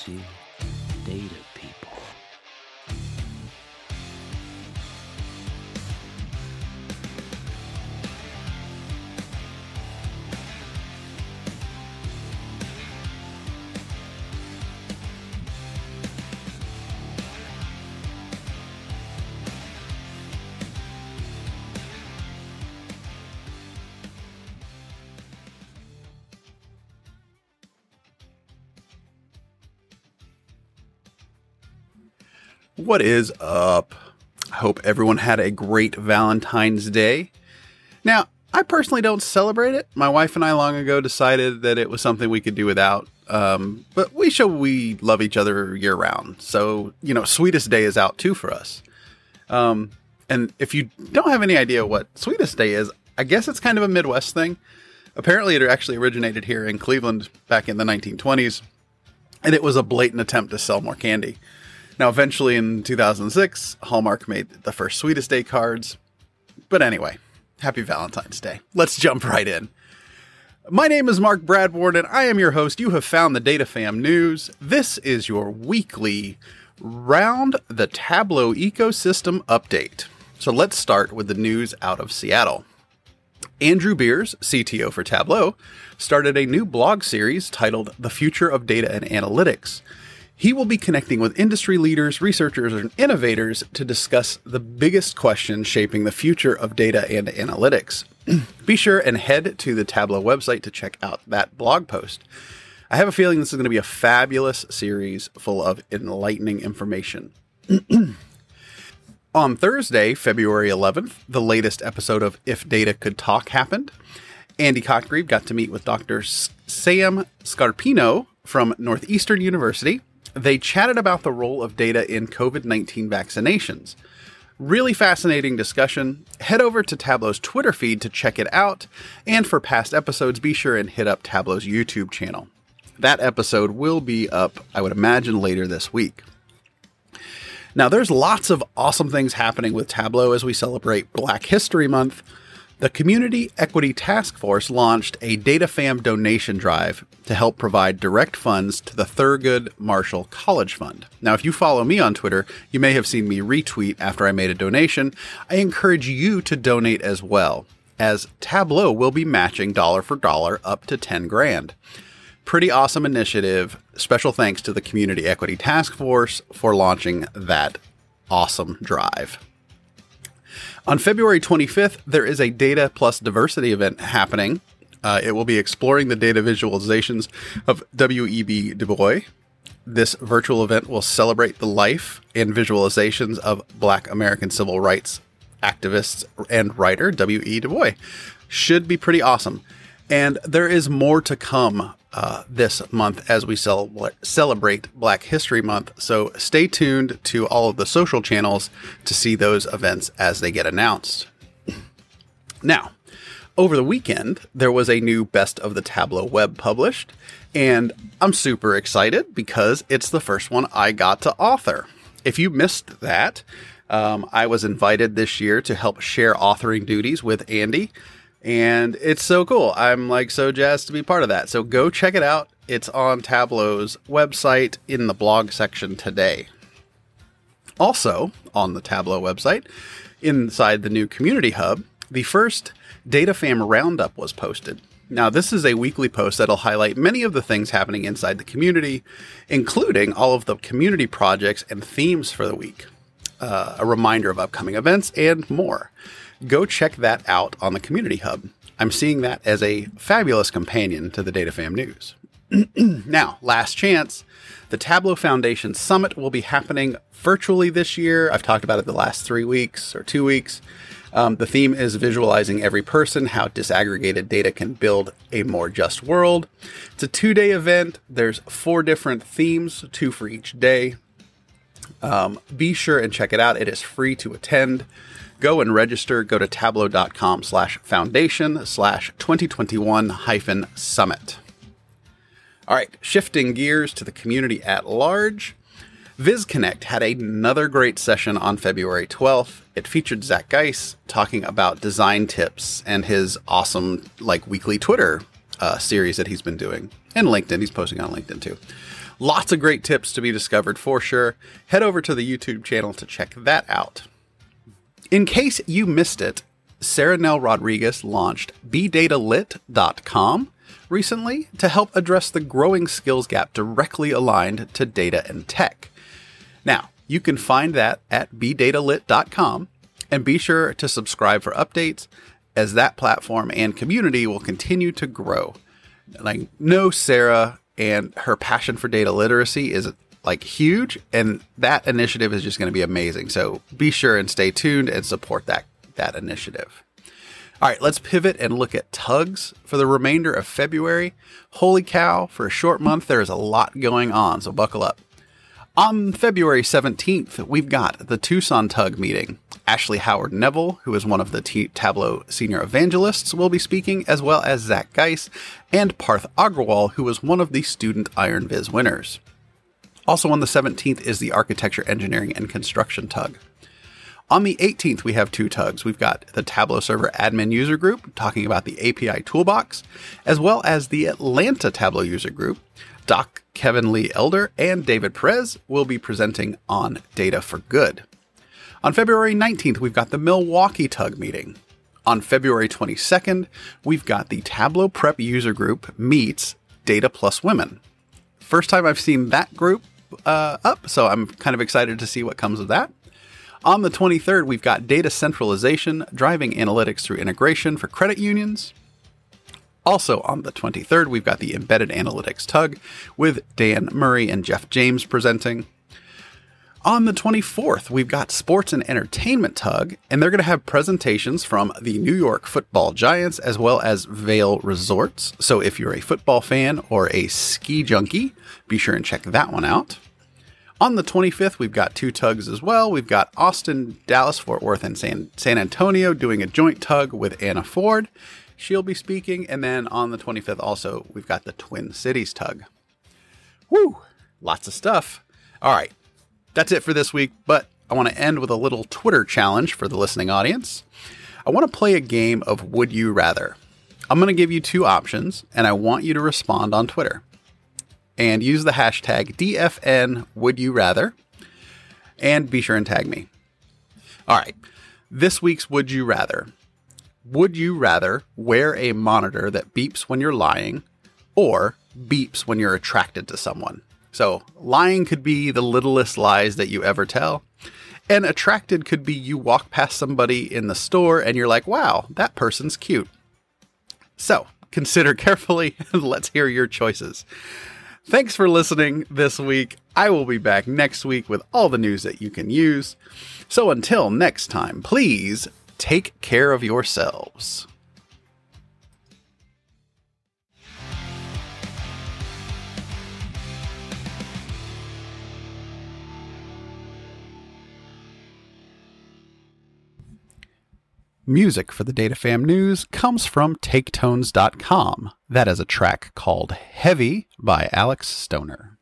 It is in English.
see. Data What is up? I hope everyone had a great Valentine's Day. Now, I personally don't celebrate it. My wife and I long ago decided that it was something we could do without. Um, but we show we love each other year round. So, you know, Sweetest Day is out too for us. Um, and if you don't have any idea what Sweetest Day is, I guess it's kind of a Midwest thing. Apparently, it actually originated here in Cleveland back in the 1920s, and it was a blatant attempt to sell more candy. Now, eventually in 2006, Hallmark made the first Sweetest Day cards. But anyway, happy Valentine's Day. Let's jump right in. My name is Mark Bradbourne, and I am your host. You have found the Data Fam News. This is your weekly Round the Tableau Ecosystem update. So let's start with the news out of Seattle. Andrew Beers, CTO for Tableau, started a new blog series titled The Future of Data and Analytics. He will be connecting with industry leaders, researchers, and innovators to discuss the biggest questions shaping the future of data and analytics. be sure and head to the Tableau website to check out that blog post. I have a feeling this is going to be a fabulous series full of enlightening information. On Thursday, February 11th, the latest episode of If Data Could Talk happened. Andy Cotgreave got to meet with Dr. Sam Scarpino from Northeastern University. They chatted about the role of data in COVID 19 vaccinations. Really fascinating discussion. Head over to Tableau's Twitter feed to check it out. And for past episodes, be sure and hit up Tableau's YouTube channel. That episode will be up, I would imagine, later this week. Now, there's lots of awesome things happening with Tableau as we celebrate Black History Month. The Community Equity Task Force launched a DataFam donation drive to help provide direct funds to the Thurgood Marshall College Fund. Now, if you follow me on Twitter, you may have seen me retweet after I made a donation. I encourage you to donate as well, as Tableau will be matching dollar for dollar up to 10 grand pretty awesome initiative. Special thanks to the Community Equity Task Force for launching that awesome drive. On February 25th, there is a Data Plus Diversity event happening. Uh, it will be exploring the data visualizations of W.E.B. Du Bois. This virtual event will celebrate the life and visualizations of Black American civil rights activist and writer W.E. Du Bois. Should be pretty awesome. And there is more to come uh, this month as we cel- celebrate Black History Month. So stay tuned to all of the social channels to see those events as they get announced. Now, over the weekend, there was a new Best of the Tableau web published, and I'm super excited because it's the first one I got to author. If you missed that, um, I was invited this year to help share authoring duties with Andy and it's so cool. I'm like so jazzed to be part of that. So go check it out. It's on Tableau's website in the blog section today. Also, on the Tableau website, inside the new community hub, the first DataFam Roundup was posted. Now, this is a weekly post that'll highlight many of the things happening inside the community, including all of the community projects and themes for the week, uh, a reminder of upcoming events, and more go check that out on the Community Hub. I'm seeing that as a fabulous companion to the DataFam news. now, last chance. The Tableau Foundation Summit will be happening virtually this year. I've talked about it the last three weeks or two weeks. Um, the theme is visualizing every person, how disaggregated data can build a more just world. It's a two day event. There's four different themes, two for each day. Um, be sure and check it out. It is free to attend go and register. Go to tableau.com slash foundation slash 2021 hyphen summit. All right, shifting gears to the community at large. VizConnect had another great session on February 12th. It featured Zach Geis talking about design tips and his awesome, like, weekly Twitter uh, series that he's been doing. And LinkedIn, he's posting on LinkedIn too. Lots of great tips to be discovered for sure. Head over to the YouTube channel to check that out. In case you missed it, Sarah Nell Rodriguez launched bedatalit.com recently to help address the growing skills gap directly aligned to data and tech. Now, you can find that at bedatalit.com and be sure to subscribe for updates as that platform and community will continue to grow. I know Sarah and her passion for data literacy is like huge, and that initiative is just going to be amazing. So be sure and stay tuned and support that that initiative. All right, let's pivot and look at tugs for the remainder of February. Holy cow, for a short month, there is a lot going on, so buckle up. On February 17th, we've got the Tucson Tug meeting. Ashley Howard Neville, who is one of the T- Tableau senior evangelists, will be speaking, as well as Zach Geis and Parth Agrawal, who was one of the student Iron Viz winners. Also on the 17th is the Architecture, Engineering, and Construction Tug. On the 18th, we have two tugs. We've got the Tableau Server Admin User Group talking about the API Toolbox, as well as the Atlanta Tableau User Group. Doc Kevin Lee Elder and David Perez will be presenting on Data for Good. On February 19th, we've got the Milwaukee Tug meeting. On February 22nd, we've got the Tableau Prep User Group meets Data Plus Women. First time I've seen that group uh, up, so I'm kind of excited to see what comes of that. On the 23rd, we've got data centralization, driving analytics through integration for credit unions. Also on the 23rd, we've got the embedded analytics tug with Dan Murray and Jeff James presenting. On the 24th, we've got sports and entertainment tug, and they're going to have presentations from the New York football giants as well as Vail Resorts. So if you're a football fan or a ski junkie, be sure and check that one out. On the 25th, we've got two tugs as well. We've got Austin, Dallas, Fort Worth, and San, San Antonio doing a joint tug with Anna Ford. She'll be speaking. And then on the 25th, also, we've got the Twin Cities tug. Woo! Lots of stuff. All right. That's it for this week, but I want to end with a little Twitter challenge for the listening audience. I want to play a game of Would You Rather. I'm going to give you two options, and I want you to respond on Twitter and use the hashtag DFN Would You Rather and be sure and tag me. All right, this week's Would You Rather. Would you rather wear a monitor that beeps when you're lying or beeps when you're attracted to someone? So, lying could be the littlest lies that you ever tell. And attracted could be you walk past somebody in the store and you're like, wow, that person's cute. So, consider carefully and let's hear your choices. Thanks for listening this week. I will be back next week with all the news that you can use. So until next time, please take care of yourselves. Music for the DataFam News comes from TakeTones.com. That is a track called Heavy by Alex Stoner.